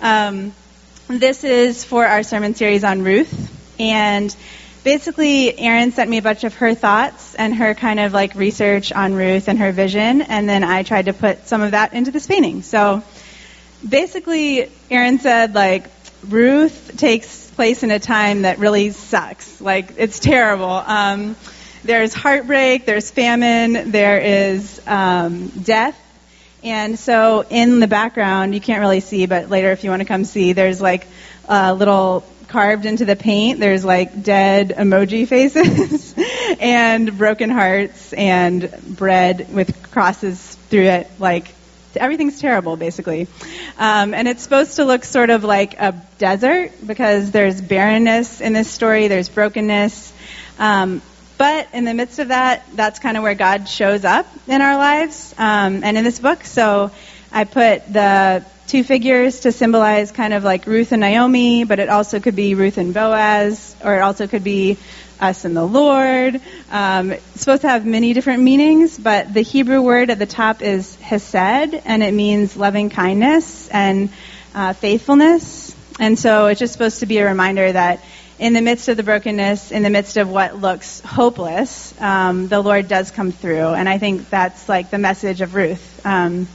Um, this is for our sermon series on Ruth. And basically, Erin sent me a bunch of her thoughts and her kind of like research on Ruth and her vision. And then I tried to put some of that into this painting. So basically, Erin said, like, Ruth takes place in a time that really sucks. Like, it's terrible. Um, there's heartbreak, there's famine, there is um, death and so in the background, you can't really see, but later if you want to come see, there's like a little carved into the paint, there's like dead emoji faces and broken hearts and bread with crosses through it. Like everything's terrible, basically. Um, and it's supposed to look sort of like a desert because there's barrenness in this story, there's brokenness. Um, but in the midst of that, that's kind of where God shows up in our lives um, and in this book. So I put the two figures to symbolize kind of like Ruth and Naomi, but it also could be Ruth and Boaz, or it also could be us and the Lord. Um, it's supposed to have many different meanings, but the Hebrew word at the top is hesed, and it means loving kindness and uh, faithfulness. And so it's just supposed to be a reminder that in the midst of the brokenness, in the midst of what looks hopeless, um, the Lord does come through. And I think that's like the message of Ruth. Um,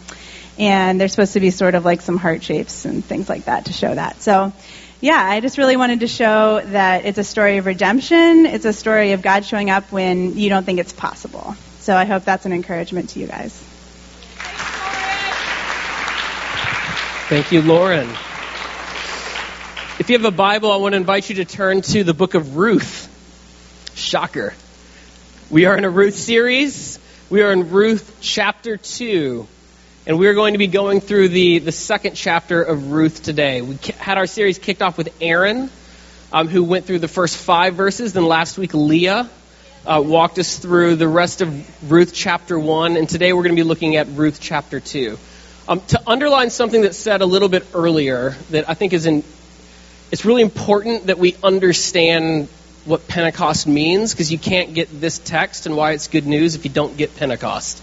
and there's supposed to be sort of like some heart shapes and things like that to show that. So, yeah, I just really wanted to show that it's a story of redemption. It's a story of God showing up when you don't think it's possible. So I hope that's an encouragement to you guys. Thank you, Lauren. If you have a Bible, I want to invite you to turn to the book of Ruth. Shocker. We are in a Ruth series. We are in Ruth chapter 2. And we're going to be going through the, the second chapter of Ruth today. We had our series kicked off with Erin, um, who went through the first five verses. Then last week, Leah uh, walked us through the rest of Ruth chapter 1. And today we're going to be looking at Ruth chapter 2. Um, to underline something that's said a little bit earlier that I think is in, it's really important that we understand what Pentecost means because you can't get this text and why it's good news if you don't get Pentecost.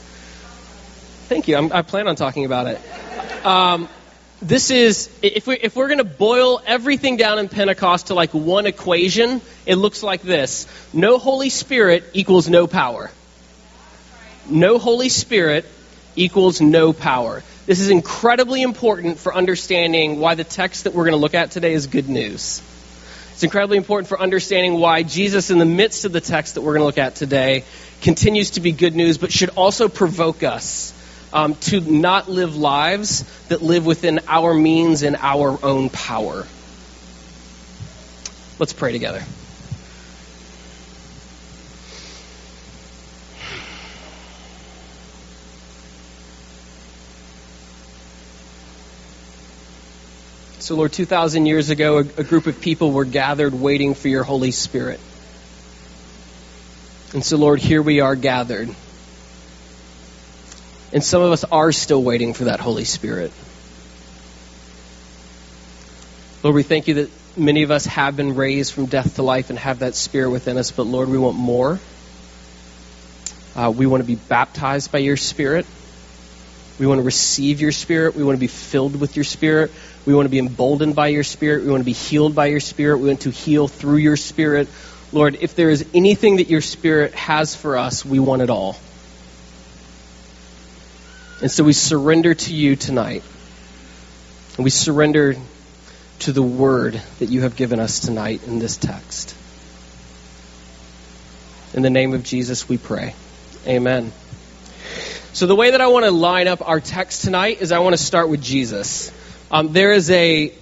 Thank you. I'm, i plan on talking about it. Um, this is if we if we're going to boil everything down in Pentecost to like one equation, it looks like this: No Holy Spirit equals no power. No Holy Spirit equals no power. This is incredibly important for understanding why the text that we're going to look at today is good news. It's incredibly important for understanding why Jesus, in the midst of the text that we're going to look at today, continues to be good news, but should also provoke us um, to not live lives that live within our means and our own power. Let's pray together. So, Lord, 2,000 years ago, a, a group of people were gathered waiting for your Holy Spirit. And so, Lord, here we are gathered. And some of us are still waiting for that Holy Spirit. Lord, we thank you that many of us have been raised from death to life and have that Spirit within us, but Lord, we want more. Uh, we want to be baptized by your Spirit. We want to receive your Spirit. We want to be filled with your Spirit. We want to be emboldened by your Spirit. We want to be healed by your Spirit. We want to heal through your Spirit. Lord, if there is anything that your Spirit has for us, we want it all. And so we surrender to you tonight. And we surrender to the word that you have given us tonight in this text. In the name of Jesus, we pray. Amen. So, the way that I want to line up our text tonight is I want to start with Jesus. Um, there is a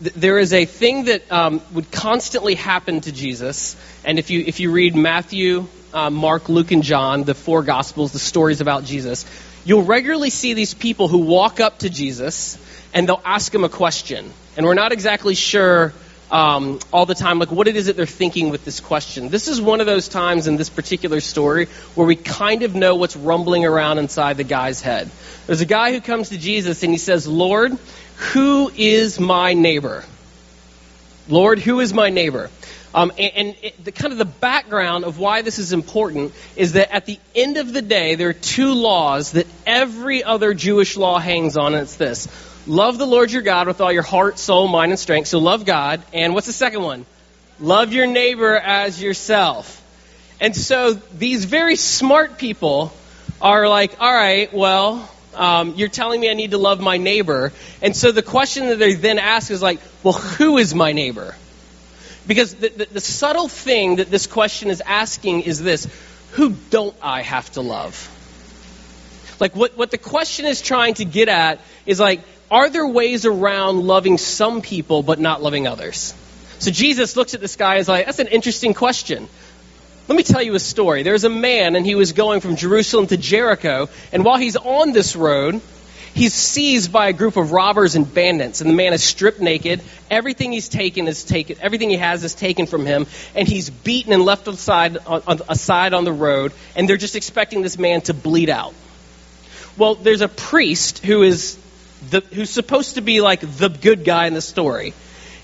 there is a thing that um, would constantly happen to Jesus, and if you if you read Matthew, uh, Mark, Luke, and John, the four Gospels, the stories about Jesus, you'll regularly see these people who walk up to Jesus and they'll ask him a question, and we're not exactly sure um, all the time, like what it is that they're thinking with this question. This is one of those times in this particular story where we kind of know what's rumbling around inside the guy's head. There's a guy who comes to Jesus and he says, Lord, who is my neighbor? Lord, who is my neighbor? Um, and, and it, the kind of the background of why this is important is that at the end of the day, there are two laws that every other Jewish law hangs on, and it's this Love the Lord your God with all your heart, soul, mind, and strength. So love God. And what's the second one? Love your neighbor as yourself. And so these very smart people are like, all right, well, um, you're telling me I need to love my neighbor. And so the question that they then ask is like, well, who is my neighbor? Because the, the, the subtle thing that this question is asking is this who don't I have to love? Like, what, what the question is trying to get at is like, are there ways around loving some people but not loving others? So Jesus looks at this guy and is like, that's an interesting question. Let me tell you a story. There's a man, and he was going from Jerusalem to Jericho, and while he's on this road, he's seized by a group of robbers and bandits, and the man is stripped naked. Everything he's taken is taken. Everything he has is taken from him, and he's beaten and left aside on, on, aside on the road, and they're just expecting this man to bleed out. Well, there's a priest who is the, who's supposed to be like the good guy in the story.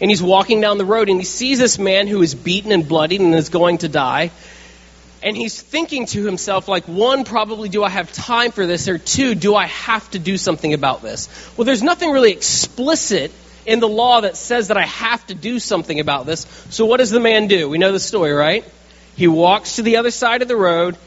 And he's walking down the road and he sees this man who is beaten and bloodied and is going to die. And he's thinking to himself, like, one, probably do I have time for this? Or two, do I have to do something about this? Well, there's nothing really explicit in the law that says that I have to do something about this. So what does the man do? We know the story, right? He walks to the other side of the road,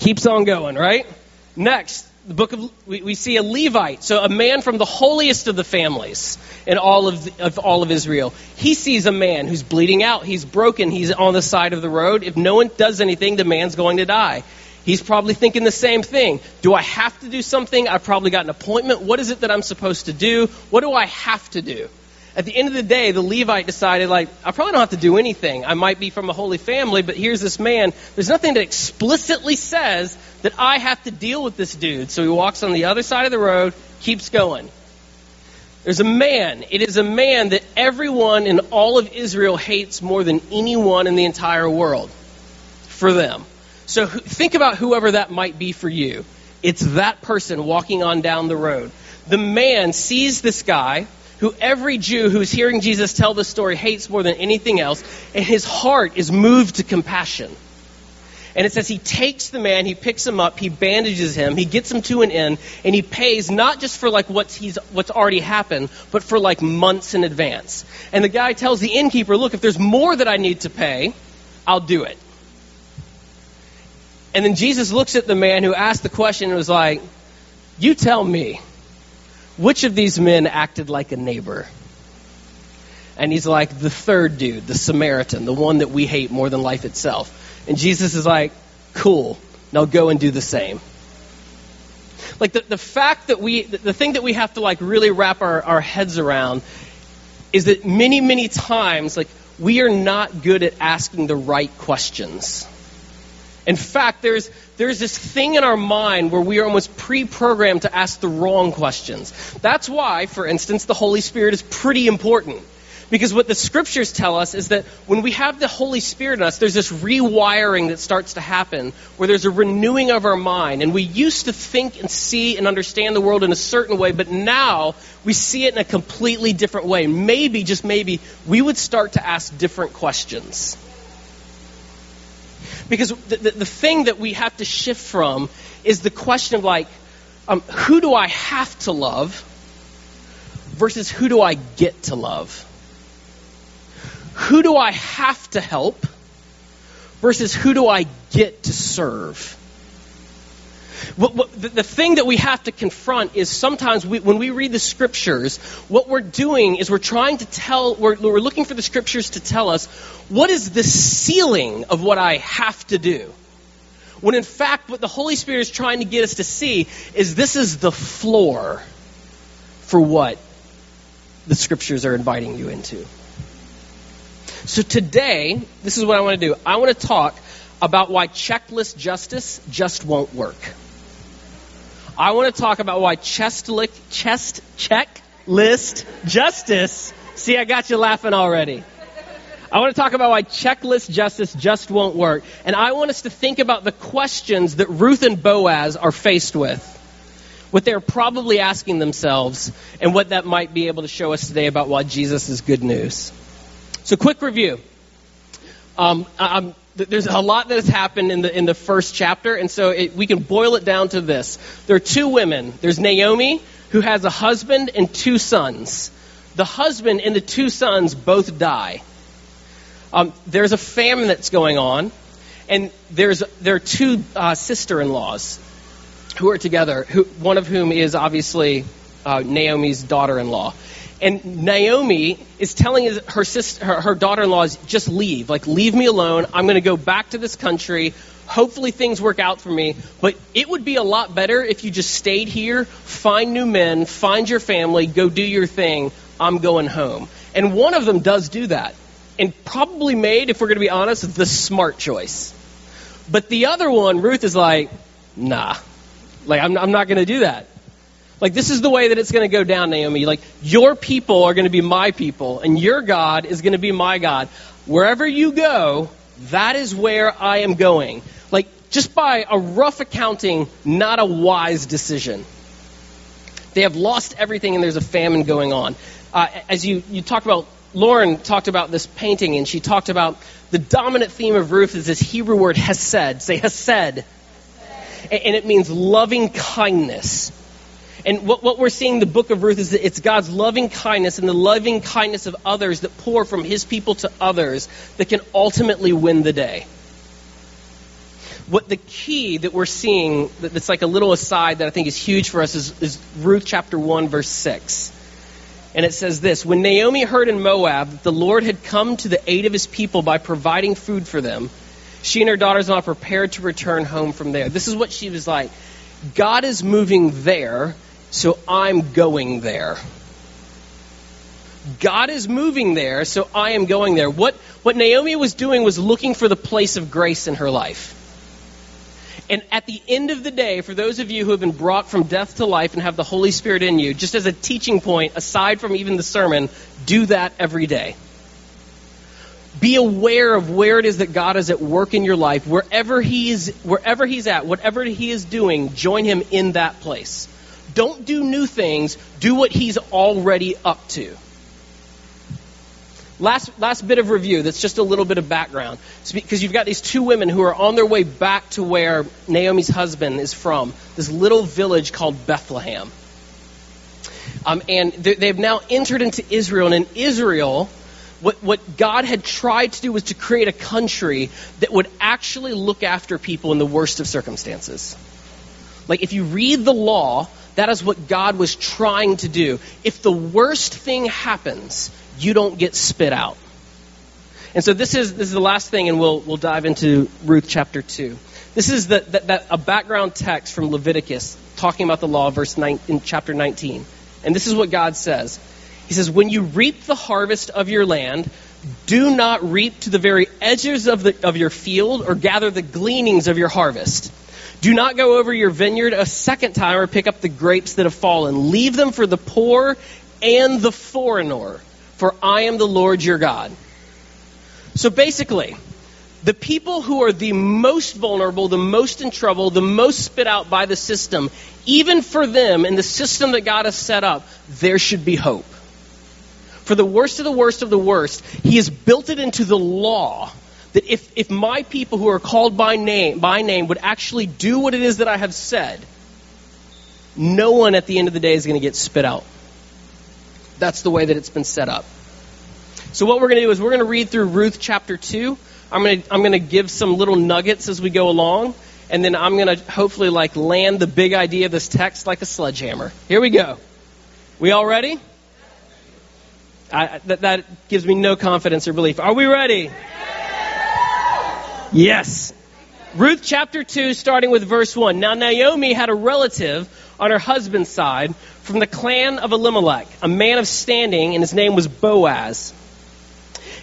keeps on going, right? Next, the book of we, we, see a Levite, so a man from the holiest of the families in all of, the, of all of Israel. He sees a man who's bleeding out. He's broken. He's on the side of the road. If no one does anything, the man's going to die. He's probably thinking the same thing. Do I have to do something? I've probably got an appointment. What is it that I'm supposed to do? What do I have to do? At the end of the day, the Levite decided, like, I probably don't have to do anything. I might be from a holy family, but here's this man. There's nothing that explicitly says that I have to deal with this dude. So he walks on the other side of the road, keeps going. There's a man. It is a man that everyone in all of Israel hates more than anyone in the entire world for them. So think about whoever that might be for you. It's that person walking on down the road. The man sees this guy who every Jew who's hearing Jesus tell this story hates more than anything else, and his heart is moved to compassion. And it says he takes the man, he picks him up, he bandages him, he gets him to an inn, and he pays not just for like what's he's what's already happened, but for like months in advance. And the guy tells the innkeeper, "Look, if there's more that I need to pay, I'll do it." And then Jesus looks at the man who asked the question and was like, "You tell me." Which of these men acted like a neighbor? And he's like, the third dude, the Samaritan, the one that we hate more than life itself. And Jesus is like, cool, now go and do the same. Like the, the fact that we, the thing that we have to like really wrap our, our heads around is that many, many times, like, we are not good at asking the right questions. In fact, there's, there's this thing in our mind where we are almost pre programmed to ask the wrong questions. That's why, for instance, the Holy Spirit is pretty important. Because what the scriptures tell us is that when we have the Holy Spirit in us, there's this rewiring that starts to happen where there's a renewing of our mind. And we used to think and see and understand the world in a certain way, but now we see it in a completely different way. Maybe, just maybe, we would start to ask different questions. Because the, the, the thing that we have to shift from is the question of like, um, who do I have to love versus who do I get to love? Who do I have to help versus who do I get to serve? What, what, the, the, thing that we have to confront is sometimes we, when we read the scriptures, what we're doing is we're trying to tell, we're, we're looking for the scriptures to tell us what is the ceiling of what I have to do. When in fact, what the Holy Spirit is trying to get us to see is this is the floor for what the scriptures are inviting you into. So today, this is what I want to do. I want to talk about why checklist justice just won't work. I want to talk about why chest, lick, chest check list justice. See, I got you laughing already. I want to talk about why checklist justice just won't work. And I want us to think about the questions that Ruth and Boaz are faced with. What they're probably asking themselves, and what that might be able to show us today about why Jesus is good news. So, quick review. Um, I'm there's a lot that has happened in the in the first chapter, and so it, we can boil it down to this: there are two women. There's Naomi, who has a husband and two sons. The husband and the two sons both die. Um, there's a famine that's going on, and there's there are two uh, sister-in-laws who are together. Who, one of whom is obviously uh, Naomi's daughter-in-law. And Naomi is telling her sister, her, her daughter-in-law, just leave. Like, leave me alone. I'm going to go back to this country. Hopefully things work out for me. But it would be a lot better if you just stayed here, find new men, find your family, go do your thing. I'm going home. And one of them does do that. And probably made, if we're going to be honest, the smart choice. But the other one, Ruth is like, nah. Like, I'm, I'm not going to do that. Like, this is the way that it's going to go down, Naomi. Like, your people are going to be my people, and your God is going to be my God. Wherever you go, that is where I am going. Like, just by a rough accounting, not a wise decision. They have lost everything, and there's a famine going on. Uh, as you, you talk about, Lauren talked about this painting, and she talked about the dominant theme of Ruth is this Hebrew word hesed. Say hesed. hesed. And it means loving kindness. And what, what we're seeing in the book of Ruth is that it's God's loving kindness and the loving kindness of others that pour from his people to others that can ultimately win the day. What the key that we're seeing, that's like a little aside that I think is huge for us, is, is Ruth chapter 1, verse 6. And it says this When Naomi heard in Moab that the Lord had come to the aid of his people by providing food for them, she and her daughters in law prepared to return home from there. This is what she was like God is moving there, so I'm going there. God is moving there, so I am going there. What, what Naomi was doing was looking for the place of grace in her life. And at the end of the day, for those of you who have been brought from death to life and have the Holy Spirit in you, just as a teaching point, aside from even the sermon, do that every day. Be aware of where it is that God is at work in your life. Wherever He is, wherever He's at, whatever He is doing, join Him in that place. Don't do new things. Do what he's already up to. Last, last bit of review that's just a little bit of background. Because you've got these two women who are on their way back to where Naomi's husband is from, this little village called Bethlehem. Um, and they've now entered into Israel. And in Israel, what, what God had tried to do was to create a country that would actually look after people in the worst of circumstances. Like, if you read the law, that is what God was trying to do. If the worst thing happens, you don't get spit out. And so this is this is the last thing, and we'll we'll dive into Ruth chapter two. This is the, that, that a background text from Leviticus talking about the law, verse nine, in chapter 19. And this is what God says. He says, "When you reap the harvest of your land, do not reap to the very edges of the of your field, or gather the gleanings of your harvest." Do not go over your vineyard a second time or pick up the grapes that have fallen. Leave them for the poor and the foreigner, for I am the Lord your God. So basically, the people who are the most vulnerable, the most in trouble, the most spit out by the system, even for them in the system that God has set up, there should be hope. For the worst of the worst of the worst, He has built it into the law that if, if my people who are called by name, by name would actually do what it is that I have said, no one at the end of the day is going to get spit out. That's the way that it's been set up. So what we're going to do is we're going to read through Ruth chapter 2. I'm going to, I'm going to give some little nuggets as we go along, and then I'm going to hopefully like land the big idea of this text like a sledgehammer. Here we go. We all ready? I, that, that gives me no confidence or belief. Are we ready? Yes. Ruth chapter 2, starting with verse 1. Now, Naomi had a relative on her husband's side from the clan of Elimelech, a man of standing, and his name was Boaz.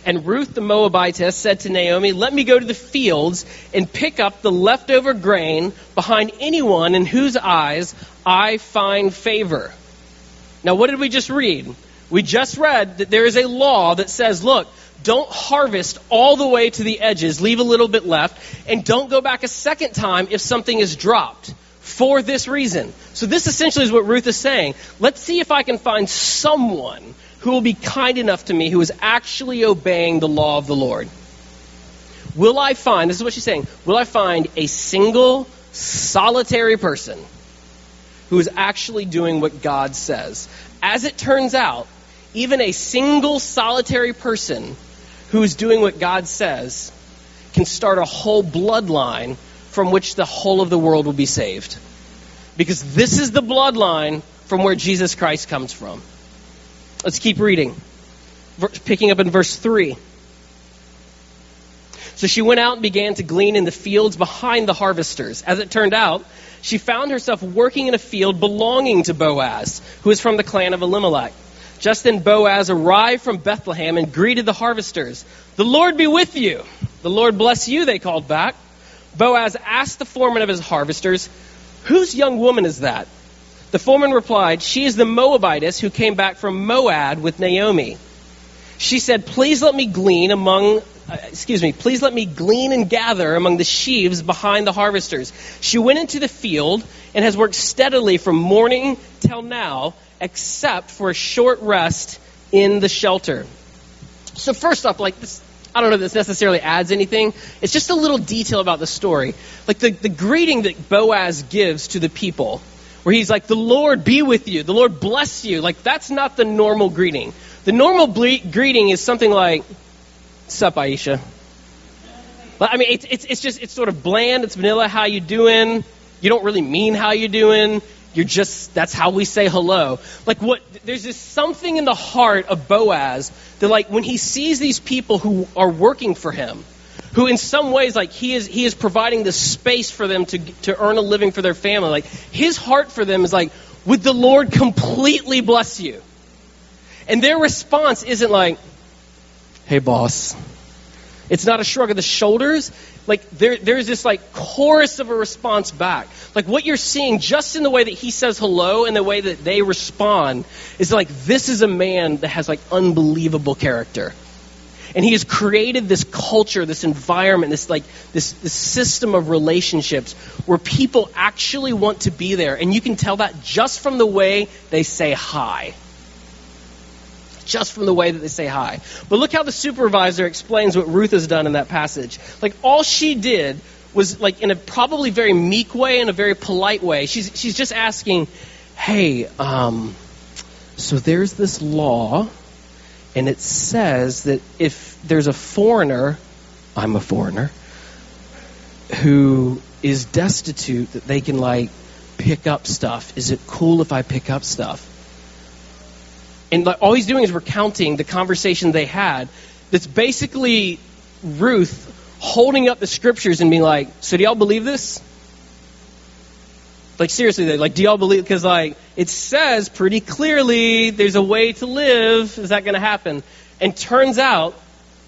And Ruth the Moabitess said to Naomi, Let me go to the fields and pick up the leftover grain behind anyone in whose eyes I find favor. Now, what did we just read? We just read that there is a law that says, look, don't harvest all the way to the edges, leave a little bit left, and don't go back a second time if something is dropped for this reason. So, this essentially is what Ruth is saying. Let's see if I can find someone who will be kind enough to me who is actually obeying the law of the Lord. Will I find, this is what she's saying, will I find a single, solitary person who is actually doing what God says. As it turns out, even a single solitary person who is doing what God says can start a whole bloodline from which the whole of the world will be saved. Because this is the bloodline from where Jesus Christ comes from. Let's keep reading. Picking up in verse 3. So she went out and began to glean in the fields behind the harvesters. As it turned out, she found herself working in a field belonging to Boaz, who is from the clan of Elimelech. Just then Boaz arrived from Bethlehem and greeted the harvesters. The Lord be with you. The Lord bless you, they called back. Boaz asked the foreman of his harvesters, Whose young woman is that? The foreman replied, She is the Moabitess who came back from Moab with Naomi. She said, Please let me glean among uh, excuse me, please let me glean and gather among the sheaves behind the harvesters. She went into the field and has worked steadily from morning till now, except for a short rest in the shelter. So first off, like this, I don't know if this necessarily adds anything. It's just a little detail about the story. Like the, the greeting that Boaz gives to the people, where he's like, the Lord be with you, the Lord bless you. Like that's not the normal greeting. The normal ble- greeting is something like, Sup, Aisha? I mean, it's, it's, it's just, it's sort of bland. It's vanilla. How you doing? You don't really mean how you doing. You're just, that's how we say hello. Like what, there's this something in the heart of Boaz that like when he sees these people who are working for him, who in some ways like he is, he is providing the space for them to, to earn a living for their family. Like his heart for them is like, would the Lord completely bless you? And their response isn't like, hey boss. It's not a shrug of the shoulders. Like there, there's this like chorus of a response back. Like what you're seeing just in the way that he says hello and the way that they respond is like this is a man that has like unbelievable character. And he has created this culture, this environment, this like this, this system of relationships where people actually want to be there. And you can tell that just from the way they say hi just from the way that they say hi. But look how the supervisor explains what Ruth has done in that passage. Like all she did was like in a probably very meek way and a very polite way. She's she's just asking, "Hey, um, so there's this law, and it says that if there's a foreigner, I'm a foreigner, who is destitute, that they can like pick up stuff. Is it cool if I pick up stuff?" And like, all he's doing is recounting the conversation they had. That's basically Ruth holding up the scriptures and being like, "So do y'all believe this?" Like seriously, like do y'all believe? Because like it says pretty clearly, there's a way to live. Is that going to happen? And turns out,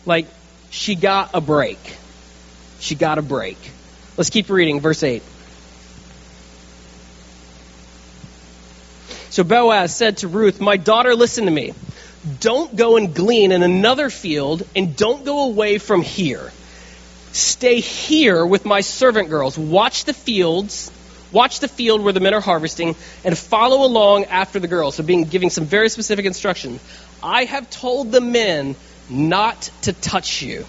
like she got a break. She got a break. Let's keep reading, verse eight. So Boaz said to Ruth, My daughter, listen to me. Don't go and glean in another field, and don't go away from here. Stay here with my servant girls. Watch the fields, watch the field where the men are harvesting, and follow along after the girls. So, being giving some very specific instruction. I have told the men not to touch you.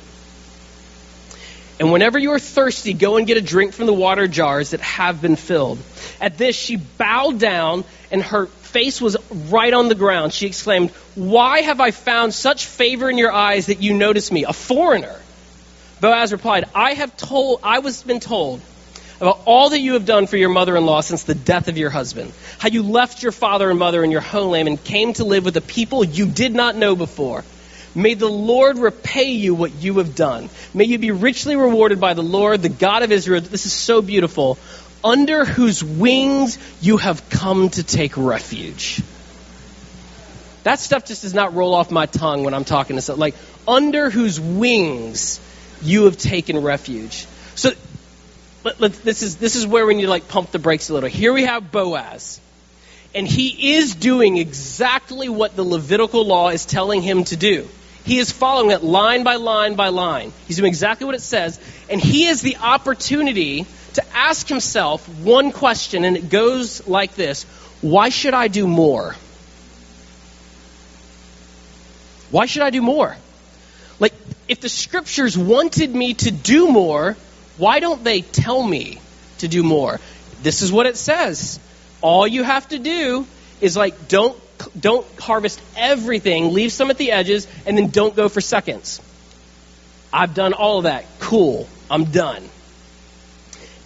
And whenever you are thirsty, go and get a drink from the water jars that have been filled. At this, she bowed down and her face was right on the ground. She exclaimed, Why have I found such favor in your eyes that you notice me, a foreigner? Boaz replied, I have told, I was been told about all that you have done for your mother-in-law since the death of your husband. How you left your father and mother and your homeland and came to live with a people you did not know before. May the Lord repay you what you have done. May you be richly rewarded by the Lord, the God of Israel. This is so beautiful. Under whose wings you have come to take refuge. That stuff just does not roll off my tongue when I'm talking to someone. Like, under whose wings you have taken refuge. So, let, let, this, is, this is where we need to like pump the brakes a little. Here we have Boaz. And he is doing exactly what the Levitical law is telling him to do. He is following it line by line by line. He's doing exactly what it says. And he has the opportunity to ask himself one question, and it goes like this Why should I do more? Why should I do more? Like, if the scriptures wanted me to do more, why don't they tell me to do more? This is what it says All you have to do is like don't don't harvest everything, leave some at the edges, and then don't go for seconds. I've done all of that. Cool. I'm done.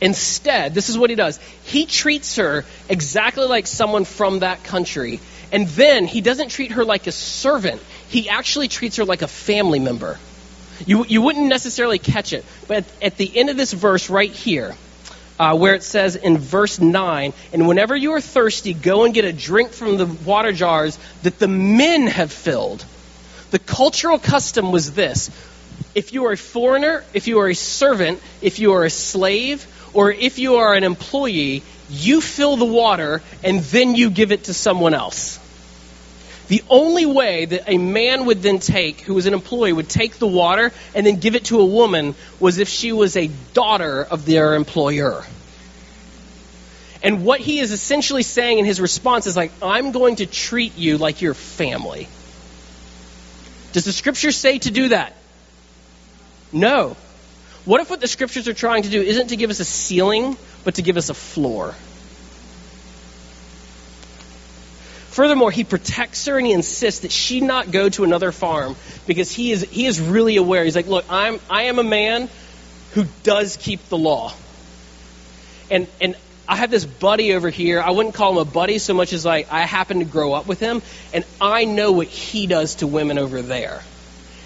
Instead, this is what he does. He treats her exactly like someone from that country. And then he doesn't treat her like a servant. He actually treats her like a family member. You, you wouldn't necessarily catch it. But at, at the end of this verse right here, uh, where it says in verse 9, and whenever you are thirsty, go and get a drink from the water jars that the men have filled. The cultural custom was this if you are a foreigner, if you are a servant, if you are a slave, or if you are an employee, you fill the water and then you give it to someone else. The only way that a man would then take, who was an employee, would take the water and then give it to a woman was if she was a daughter of their employer. And what he is essentially saying in his response is like, I'm going to treat you like your family. Does the scripture say to do that? No. What if what the scriptures are trying to do isn't to give us a ceiling, but to give us a floor? Furthermore, he protects her and he insists that she not go to another farm because he is, he is really aware. He's like, look, I'm, I am a man who does keep the law. And, and I have this buddy over here. I wouldn't call him a buddy so much as like I happen to grow up with him, and I know what he does to women over there.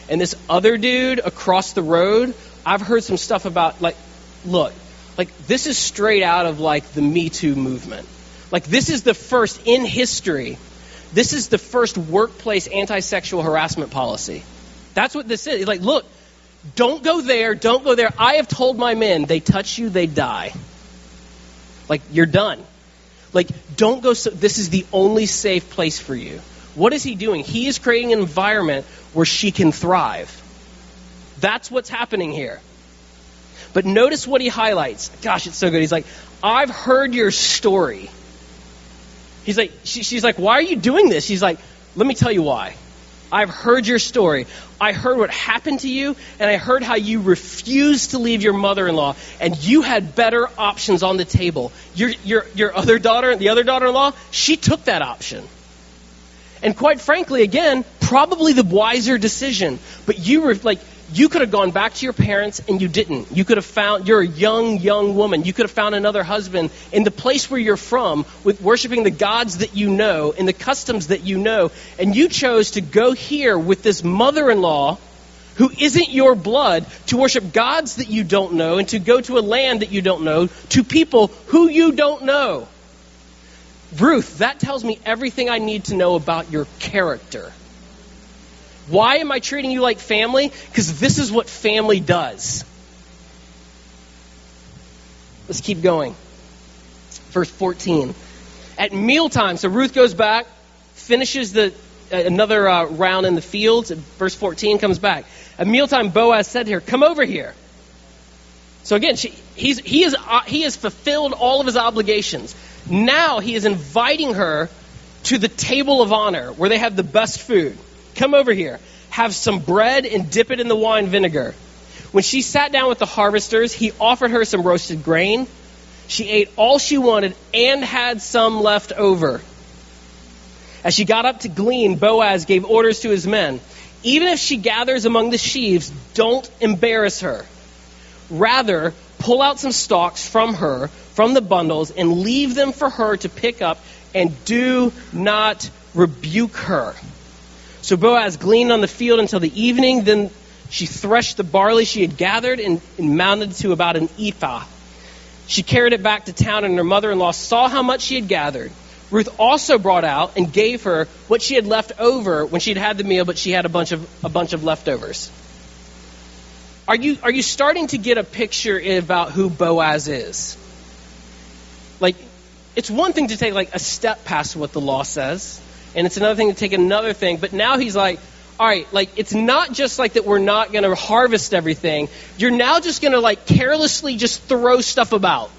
And this other dude across the road, I've heard some stuff about like, look, like this is straight out of like the Me Too movement. Like this is the first in history. This is the first workplace anti-sexual harassment policy. That's what this is. It's like, look, don't go there, don't go there. I have told my men, they touch you, they die. Like you're done. Like don't go so, this is the only safe place for you. What is he doing? He is creating an environment where she can thrive. That's what's happening here. But notice what he highlights. Gosh, it's so good. He's like, I've heard your story. He's like, she, she's like, why are you doing this? He's like, let me tell you why. I've heard your story. I heard what happened to you, and I heard how you refused to leave your mother in law, and you had better options on the table. Your, your, your other daughter, the other daughter in law, she took that option. And quite frankly, again, probably the wiser decision. But you were like, you could have gone back to your parents and you didn't. You could have found, you're a young, young woman. You could have found another husband in the place where you're from with worshiping the gods that you know and the customs that you know. And you chose to go here with this mother in law who isn't your blood to worship gods that you don't know and to go to a land that you don't know to people who you don't know. Ruth, that tells me everything I need to know about your character. Why am I treating you like family? Because this is what family does. Let's keep going. Verse 14. At mealtime, so Ruth goes back, finishes the uh, another uh, round in the fields. Verse 14 comes back. At mealtime, Boaz said to her, "Come over here." So again, she, he's, he, is, uh, he has fulfilled all of his obligations. Now he is inviting her to the table of honor where they have the best food. Come over here. Have some bread and dip it in the wine vinegar. When she sat down with the harvesters, he offered her some roasted grain. She ate all she wanted and had some left over. As she got up to glean, Boaz gave orders to his men. Even if she gathers among the sheaves, don't embarrass her. Rather, pull out some stalks from her, from the bundles, and leave them for her to pick up, and do not rebuke her. So Boaz gleaned on the field until the evening. Then she threshed the barley she had gathered and, and mounted to about an ephah. She carried it back to town, and her mother in law saw how much she had gathered. Ruth also brought out and gave her what she had left over when she had had the meal, but she had a bunch of, a bunch of leftovers. Are you, are you starting to get a picture about who Boaz is? Like, it's one thing to take like a step past what the law says and it's another thing to take another thing. But now he's like, all right, like it's not just like that we're not going to harvest everything. You're now just going to like carelessly just throw stuff about.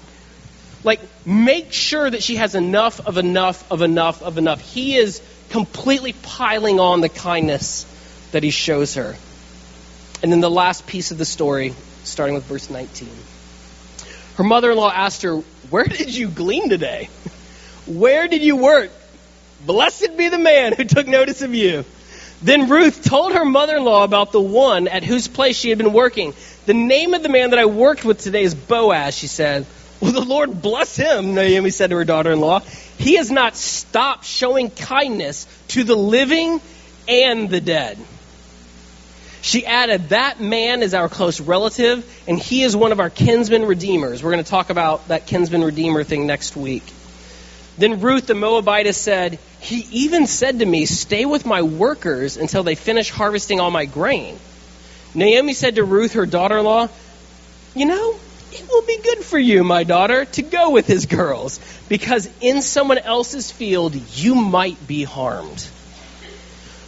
Like make sure that she has enough of enough of enough of enough. He is completely piling on the kindness that he shows her. And then the last piece of the story, starting with verse 19. Her mother in law asked her, Where did you glean today? Where did you work? Blessed be the man who took notice of you. Then Ruth told her mother in law about the one at whose place she had been working. The name of the man that I worked with today is Boaz, she said. Well, the Lord bless him, Naomi said to her daughter in law. He has not stopped showing kindness to the living and the dead. She added, That man is our close relative, and he is one of our kinsman redeemers. We're going to talk about that kinsman redeemer thing next week. Then Ruth the Moabitess said, He even said to me, Stay with my workers until they finish harvesting all my grain. Naomi said to Ruth, her daughter in law, You know, it will be good for you, my daughter, to go with his girls, because in someone else's field you might be harmed.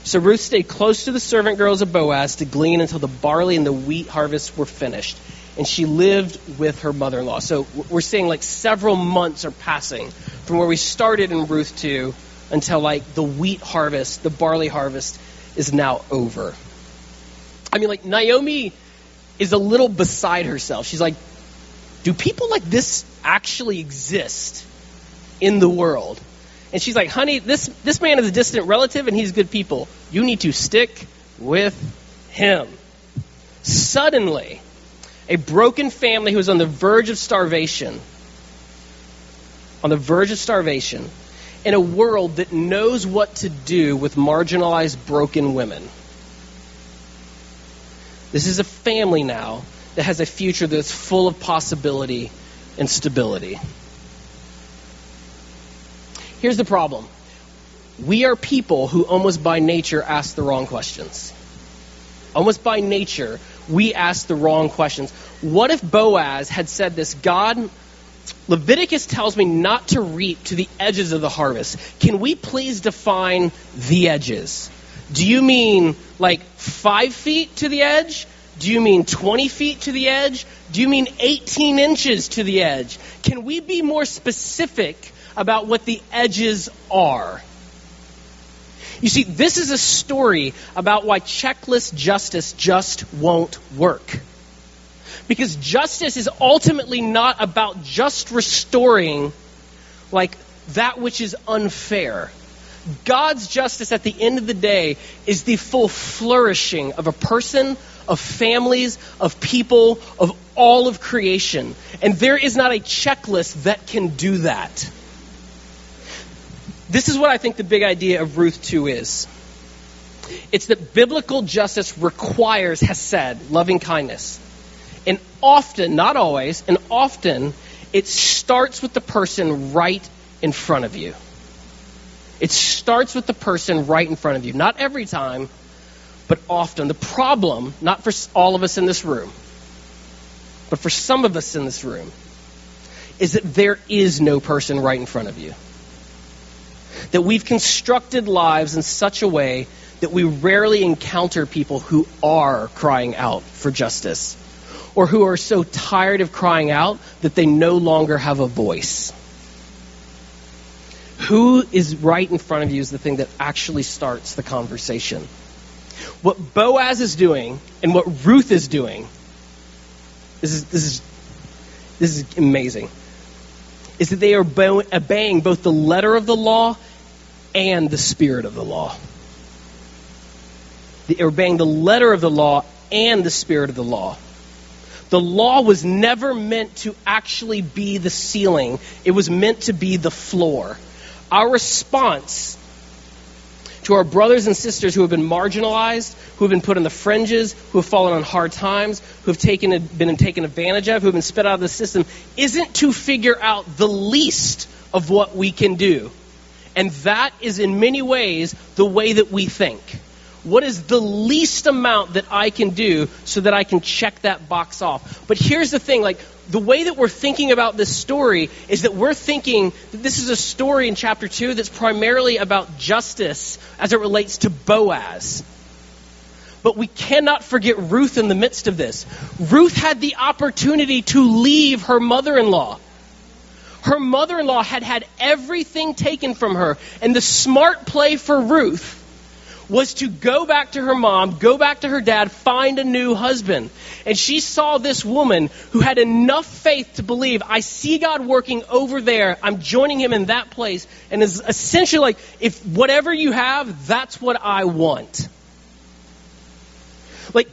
So Ruth stayed close to the servant girls of Boaz to glean until the barley and the wheat harvests were finished. And she lived with her mother in law. So we're seeing like several months are passing from where we started in Ruth 2 until like the wheat harvest, the barley harvest is now over. I mean, like Naomi is a little beside herself. She's like, do people like this actually exist in the world? And she's like, honey, this, this man is a distant relative and he's good people. You need to stick with him. Suddenly, a broken family who was on the verge of starvation, on the verge of starvation, in a world that knows what to do with marginalized, broken women. This is a family now that has a future that's full of possibility and stability. Here's the problem we are people who almost by nature ask the wrong questions. Almost by nature, we ask the wrong questions. What if Boaz had said this God, Leviticus tells me not to reap to the edges of the harvest. Can we please define the edges? Do you mean like five feet to the edge? Do you mean 20 feet to the edge? Do you mean 18 inches to the edge? Can we be more specific about what the edges are? You see, this is a story about why checklist justice just won't work. Because justice is ultimately not about just restoring like that which is unfair. God's justice at the end of the day is the full flourishing of a person, of families, of people, of all of creation. And there is not a checklist that can do that. This is what I think the big idea of Ruth 2 is. It's that biblical justice requires hesed, loving kindness. And often, not always, and often, it starts with the person right in front of you. It starts with the person right in front of you. Not every time, but often. The problem, not for all of us in this room, but for some of us in this room, is that there is no person right in front of you. That we've constructed lives in such a way that we rarely encounter people who are crying out for justice or who are so tired of crying out that they no longer have a voice. Who is right in front of you is the thing that actually starts the conversation. What Boaz is doing and what Ruth is doing, this is, this is, this is amazing, is that they are obeying both the letter of the law and the spirit of the law. They are obeying the letter of the law and the spirit of the law. The law was never meant to actually be the ceiling, it was meant to be the floor. Our response to our brothers and sisters who have been marginalized, who have been put on the fringes, who have fallen on hard times, who have taken, been taken advantage of, who have been spit out of the system, isn't to figure out the least of what we can do. And that is in many ways the way that we think. What is the least amount that I can do so that I can check that box off? But here's the thing like, the way that we're thinking about this story is that we're thinking that this is a story in chapter 2 that's primarily about justice as it relates to Boaz. But we cannot forget Ruth in the midst of this. Ruth had the opportunity to leave her mother in law. Her mother in law had had everything taken from her. And the smart play for Ruth was to go back to her mom, go back to her dad, find a new husband. And she saw this woman who had enough faith to believe, I see God working over there. I'm joining him in that place. And is essentially like, if whatever you have, that's what I want. Like,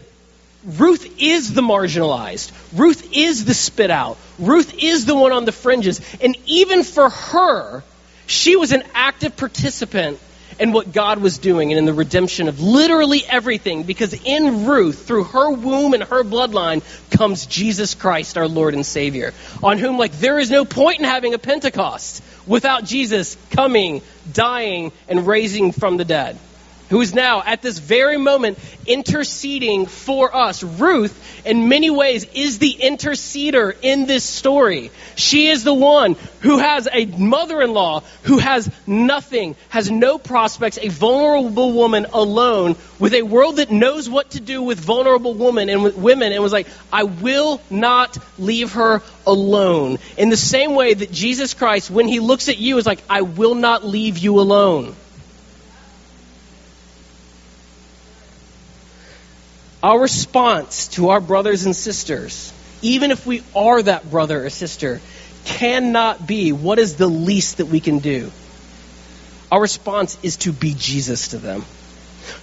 Ruth is the marginalized. Ruth is the spit out. Ruth is the one on the fringes. And even for her, she was an active participant in what God was doing and in the redemption of literally everything because in Ruth, through her womb and her bloodline, comes Jesus Christ, our Lord and Savior, on whom, like, there is no point in having a Pentecost without Jesus coming, dying, and raising from the dead who is now at this very moment interceding for us. Ruth, in many ways, is the interceder in this story. She is the one who has a mother in law who has nothing, has no prospects, a vulnerable woman alone with a world that knows what to do with vulnerable women and with women and was like, I will not leave her alone. In the same way that Jesus Christ, when he looks at you, is like, I will not leave you alone. Our response to our brothers and sisters, even if we are that brother or sister, cannot be what is the least that we can do. Our response is to be Jesus to them.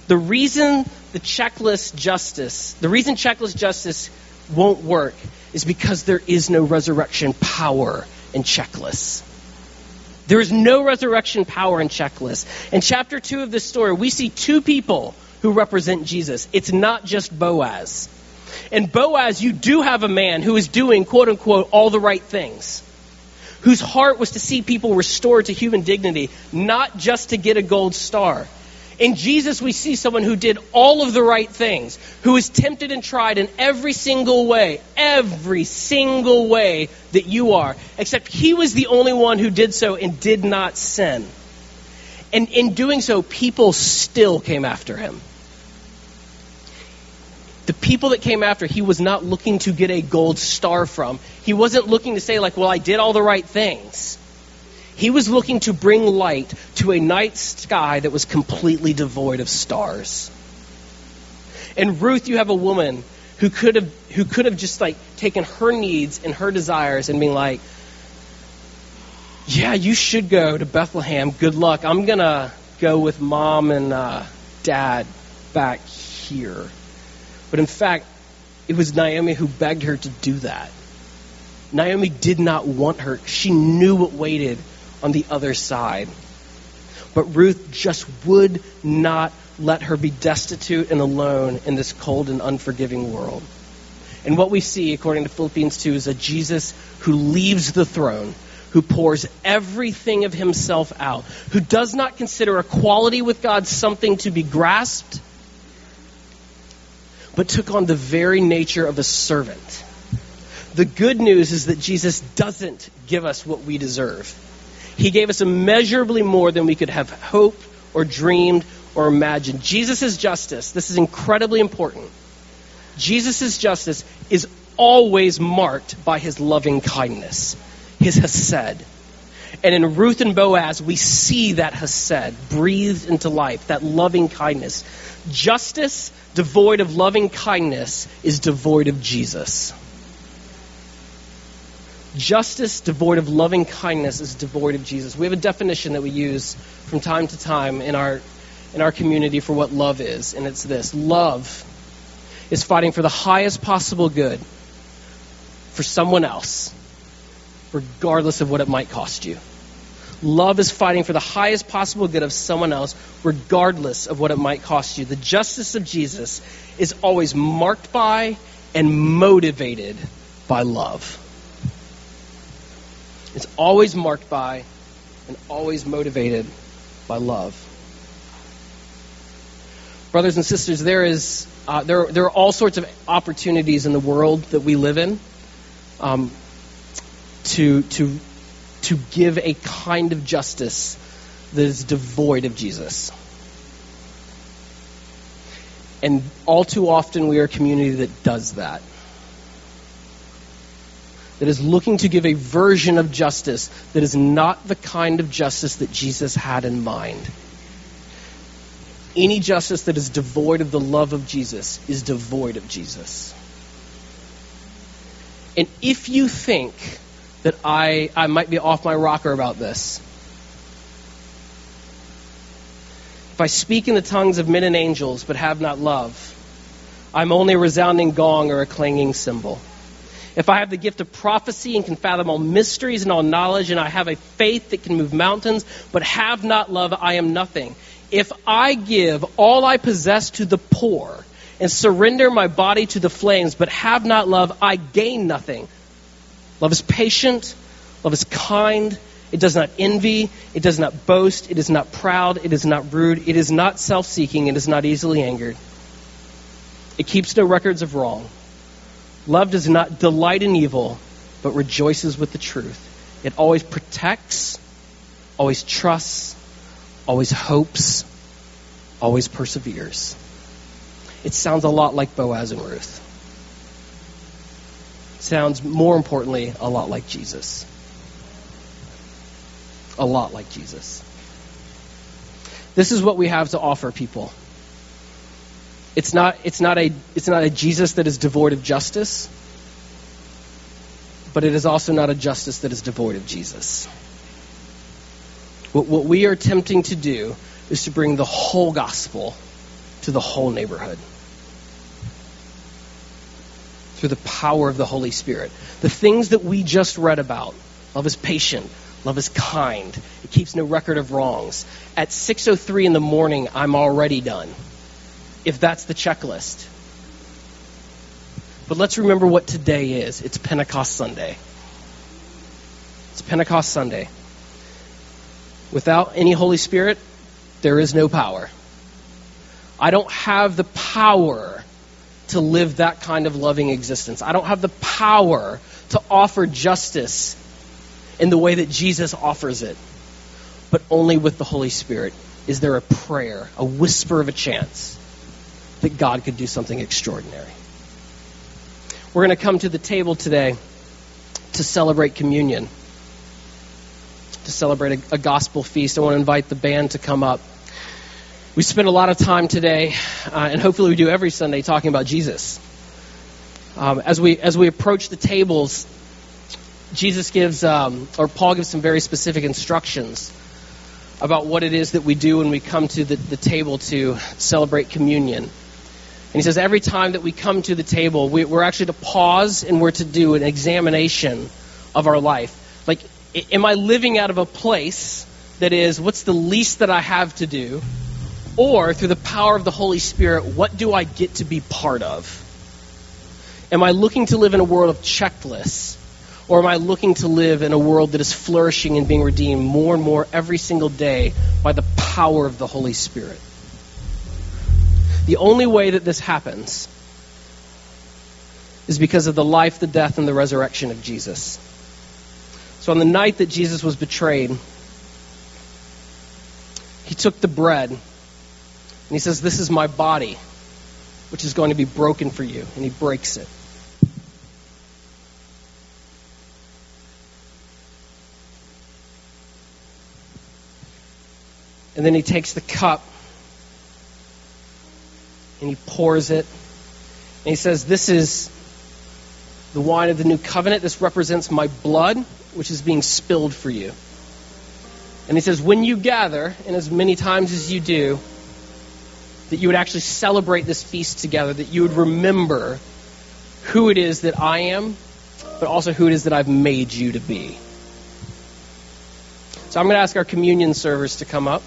The reason the checklist justice, the reason checklist justice won't work is because there is no resurrection power in checklists. There is no resurrection power in checklists. In chapter 2 of this story, we see two people who represent Jesus. It's not just Boaz. In Boaz, you do have a man who is doing, quote unquote, all the right things, whose heart was to see people restored to human dignity, not just to get a gold star. In Jesus, we see someone who did all of the right things, who was tempted and tried in every single way, every single way that you are, except he was the only one who did so and did not sin. And in doing so, people still came after him the people that came after, he was not looking to get a gold star from. He wasn't looking to say, like, well, I did all the right things. He was looking to bring light to a night sky that was completely devoid of stars. In Ruth, you have a woman who could have who could have just like taken her needs and her desires and being like, yeah, you should go to Bethlehem. Good luck. I'm gonna go with mom and uh, dad back here. But in fact, it was Naomi who begged her to do that. Naomi did not want her. She knew what waited on the other side. But Ruth just would not let her be destitute and alone in this cold and unforgiving world. And what we see, according to Philippians 2, is a Jesus who leaves the throne, who pours everything of himself out, who does not consider equality with God something to be grasped, but took on the very nature of a servant. The good news is that Jesus doesn't give us what we deserve. He gave us immeasurably more than we could have hoped or dreamed or imagined. Jesus' justice, this is incredibly important. Jesus' justice is always marked by his loving kindness, his hesed. And in Ruth and Boaz, we see that hesed breathed into life, that loving kindness. Justice devoid of loving kindness is devoid of Jesus. Justice devoid of loving kindness is devoid of Jesus. We have a definition that we use from time to time in our, in our community for what love is, and it's this love is fighting for the highest possible good for someone else, regardless of what it might cost you. Love is fighting for the highest possible good of someone else, regardless of what it might cost you. The justice of Jesus is always marked by and motivated by love. It's always marked by and always motivated by love. Brothers and sisters, there is uh, there there are all sorts of opportunities in the world that we live in um, to to to give a kind of justice that is devoid of Jesus. And all too often, we are a community that does that. That is looking to give a version of justice that is not the kind of justice that Jesus had in mind. any justice that is devoid of the love of Jesus is devoid of Jesus. And if you think that I, I might be off my rocker about this, if I speak in the tongues of men and angels but have not love, I'm only a resounding gong or a clanging cymbal. If I have the gift of prophecy and can fathom all mysteries and all knowledge, and I have a faith that can move mountains, but have not love, I am nothing. If I give all I possess to the poor and surrender my body to the flames, but have not love, I gain nothing. Love is patient, love is kind, it does not envy, it does not boast, it is not proud, it is not rude, it is not self seeking, it is not easily angered. It keeps no records of wrong. Love does not delight in evil, but rejoices with the truth. It always protects, always trusts, always hopes, always perseveres. It sounds a lot like Boaz and Ruth. Sounds, more importantly, a lot like Jesus. A lot like Jesus. This is what we have to offer people. It's not, it's not, a, it's not a Jesus that is devoid of justice, but it is also not a justice that is devoid of Jesus. What, what we are attempting to do is to bring the whole gospel to the whole neighborhood through the power of the Holy Spirit. The things that we just read about love is patient, love is kind, it keeps no record of wrongs. At 6:03 in the morning, I'm already done if that's the checklist. But let's remember what today is. It's Pentecost Sunday. It's Pentecost Sunday. Without any Holy Spirit, there is no power. I don't have the power to live that kind of loving existence. I don't have the power to offer justice in the way that Jesus offers it. But only with the Holy Spirit is there a prayer, a whisper of a chance that God could do something extraordinary. We're going to come to the table today to celebrate communion, to celebrate a, a, gospel feast. I want to invite the band to come up. We spent a lot of time today, uh, and hopefully we do every Sunday, talking about Jesus. Um, as we as we approach the tables, Jesus gives, um, or Paul gives some very specific instructions about what it is that we do when we come to the, the table to celebrate communion. And he says every time that we come to the table, we, are actually to pause and we're to do an examination of our life. Like, am I living out of a place that is, what's the least that I have to do? Or, through the power of the Holy Spirit, what do I get to be part of? Am I looking to live in a world of checklists? Or am I looking to live in a world that is flourishing and being redeemed more and more every single day by the power of the Holy Spirit? The only way that this happens is because of the life, the death, and the resurrection of Jesus. So on the night that Jesus was betrayed, he took the bread and he says, This is my body, which is going to be broken for you. And he breaks it. And then he takes the cup and he pours it. And he says, This is the wine of the new covenant. This represents my blood, which is being spilled for you. And he says, When you gather, and as many times as you do, that you would actually celebrate this feast together, that you would remember who it is that I am, but also who it is that I've made you to be. So I'm going to ask our communion servers to come up.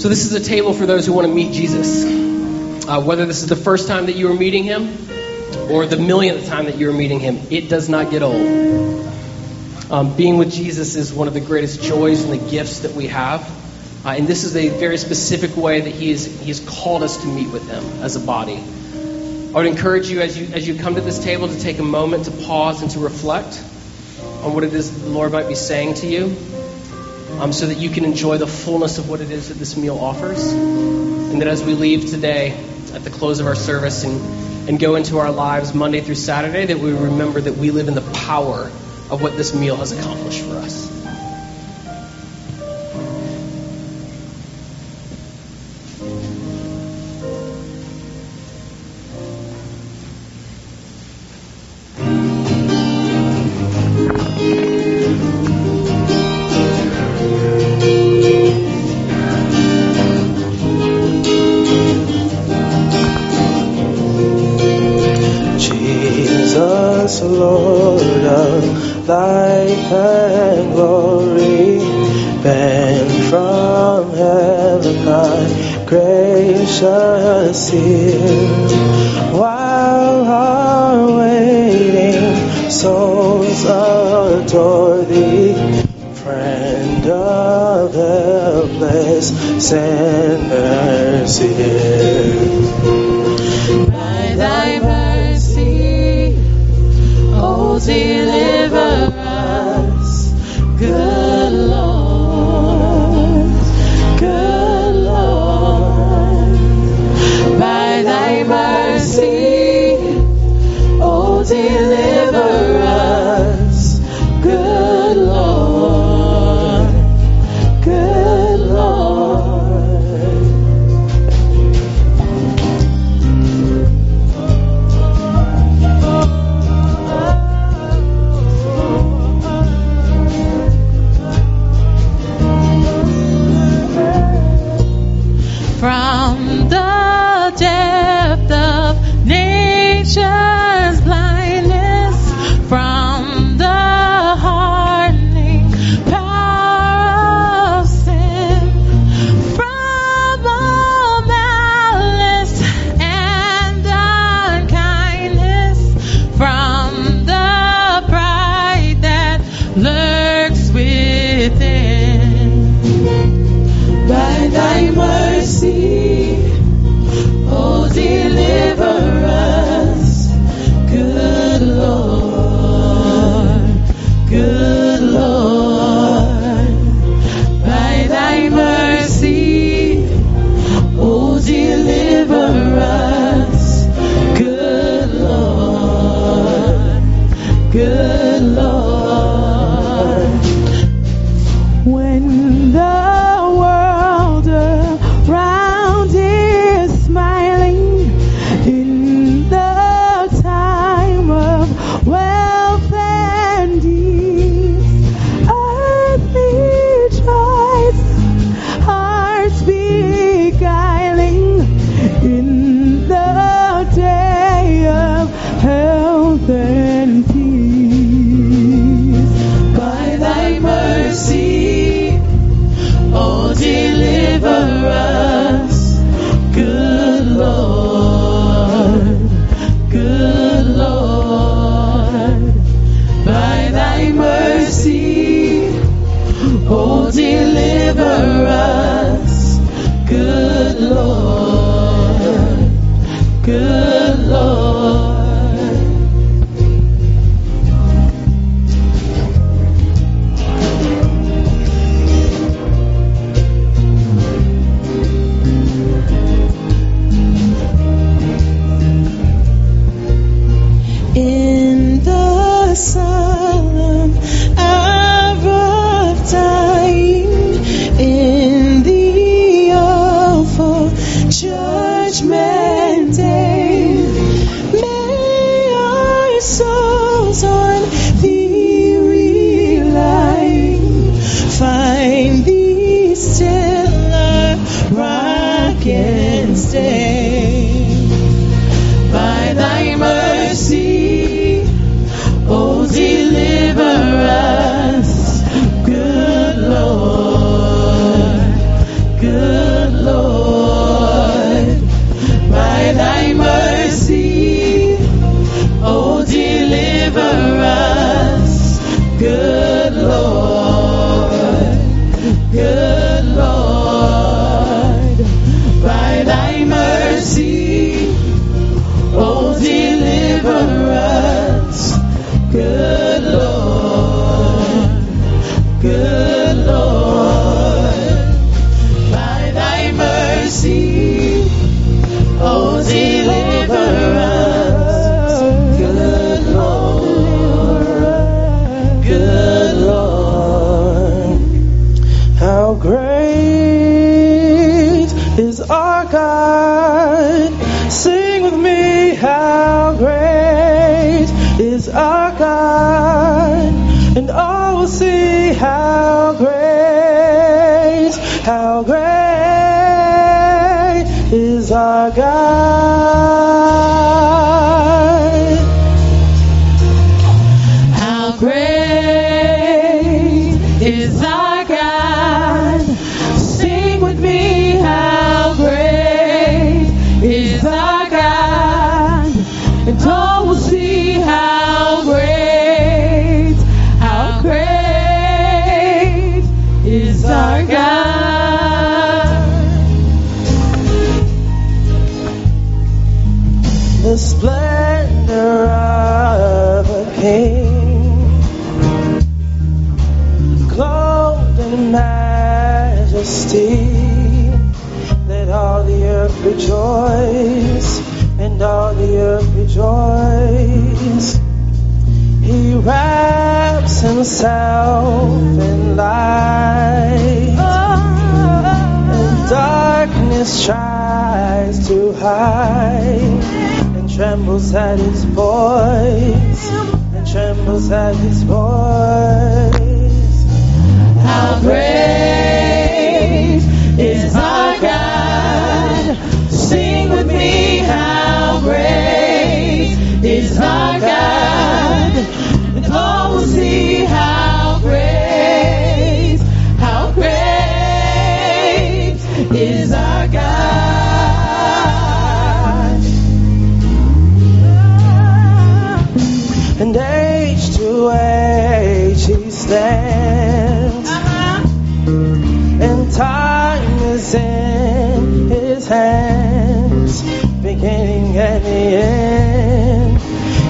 So, this is a table for those who want to meet Jesus. Uh, whether this is the first time that you are meeting him or the millionth time that you are meeting him, it does not get old. Um, being with Jesus is one of the greatest joys and the gifts that we have. Uh, and this is a very specific way that he, is, he has called us to meet with him as a body. I would encourage you as, you as you come to this table to take a moment to pause and to reflect on what it is the Lord might be saying to you um, so that you can enjoy the fullness of what it is that this meal offers. And that as we leave today at the close of our service and, and go into our lives Monday through Saturday, that we remember that we live in the power of what this meal has accomplished for us. trembles at his voice. And trembles at his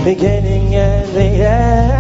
beginning and the end.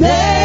Let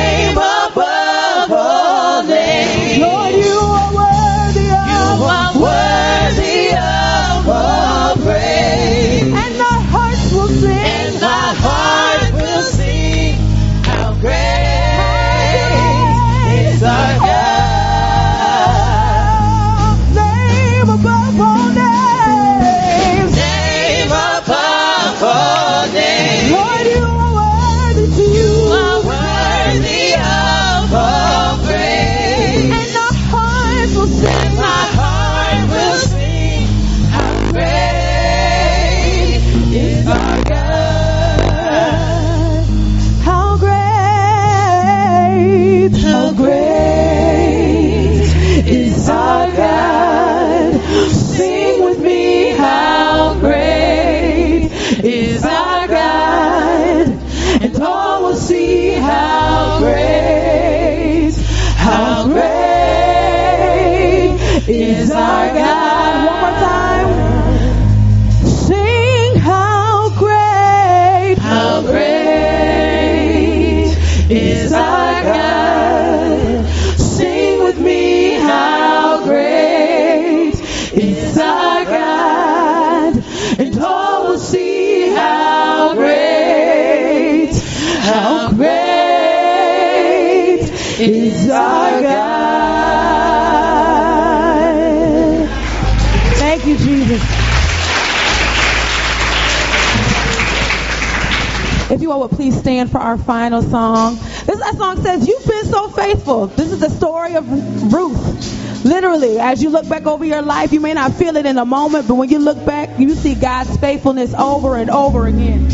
please stand for our final song. This that song says, You've been so faithful. This is the story of Ruth. Literally, as you look back over your life, you may not feel it in a moment, but when you look back, you see God's faithfulness over and over again.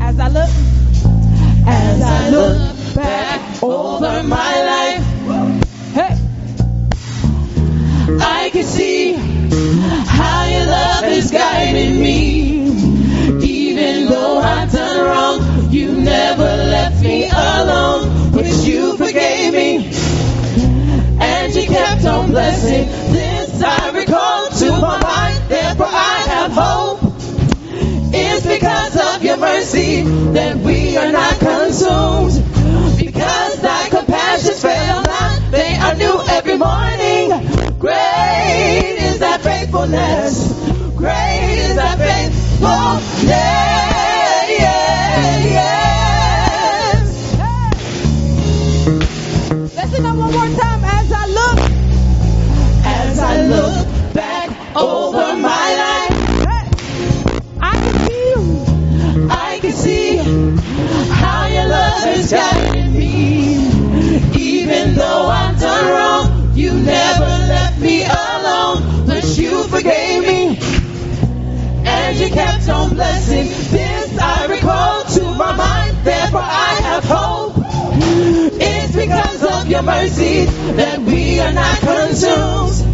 As I look, as I look back over my life, hey, I can see your love is guiding me. Even though I've done wrong, you never left me alone. But you forgave me, and you kept on blessing. This I recall to my mind, therefore I have hope. It's because of your mercy that we are not consumed. Because thy compassions fail not, they are new every morning. Is thy faithfulness. Great is thy faithfulness. let's sing that one more time. As I look, As I look back over my life, I can see you. I can see how your love is guiding me. Even though I've done wrong, you never you kept on blessing. This I recall to my mind, therefore I have hope. It's because of your mercy that we are not consumed.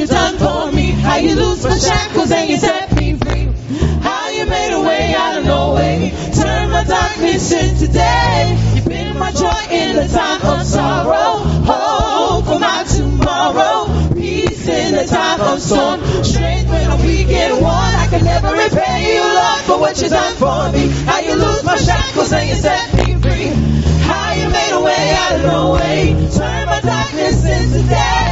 You've done for me. How you loose my shackles and you set me free. How you made a way out of no way. Turn my darkness into day. You've been my joy in the time of sorrow. Hope for my tomorrow. Peace in the time of storm. Strength when I'm weak and worn. I can never repay you, Lord, for what you've done for me. How you loose my shackles and you set me free. How you made a way out of no way. Turn my darkness into day.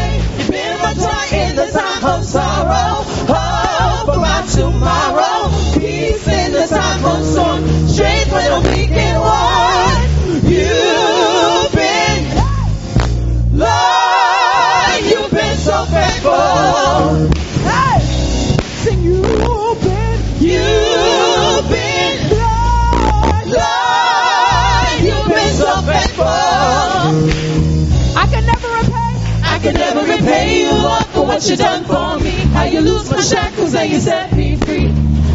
Joy in the time of sorrow. Hope for my tomorrow. Peace in the time of storm. Strength when I'm weak and worn. You've been, Lord, you've been so faithful. Sing you've been, You've been, Lord. You've been so faithful. I can never. I can never repay you, Lord, for what You've done for me. How you loose my shackles and you set me free.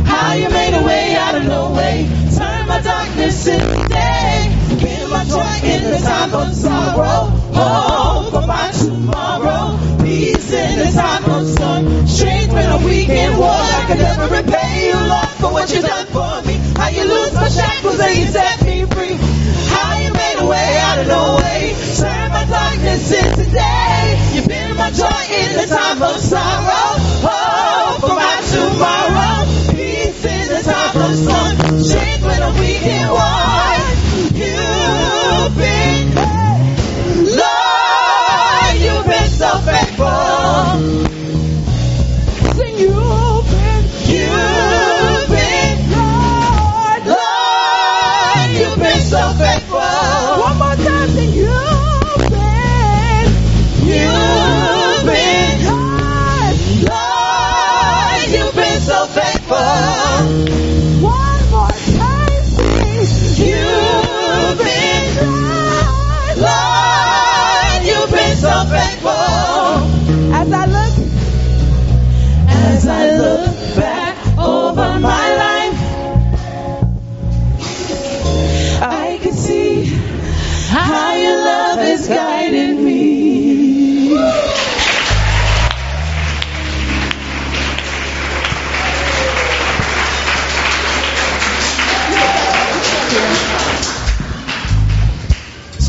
How you made a way out of no way. Turn my darkness into day. Give my joy in the time of sorrow. Hope for my tomorrow. Peace in the time of storm. Strength when I'm weak and worn. I can never repay you, Lord, for what You've done for me. How you loose my shackles and you set me free. Storm.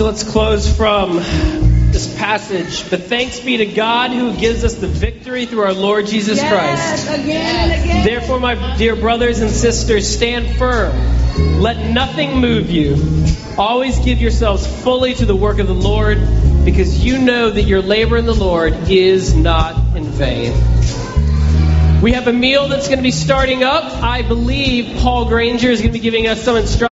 So let's close from this passage, but thanks be to God who gives us the victory through our Lord Jesus Christ. again and again. Therefore, my dear brothers and sisters, stand firm. Let nothing move you. Always give yourselves fully to the work of the Lord, because you know that your labor in the Lord is not in vain. We have a meal that's going to be starting up. I believe Paul Granger is going to be giving us some instructions.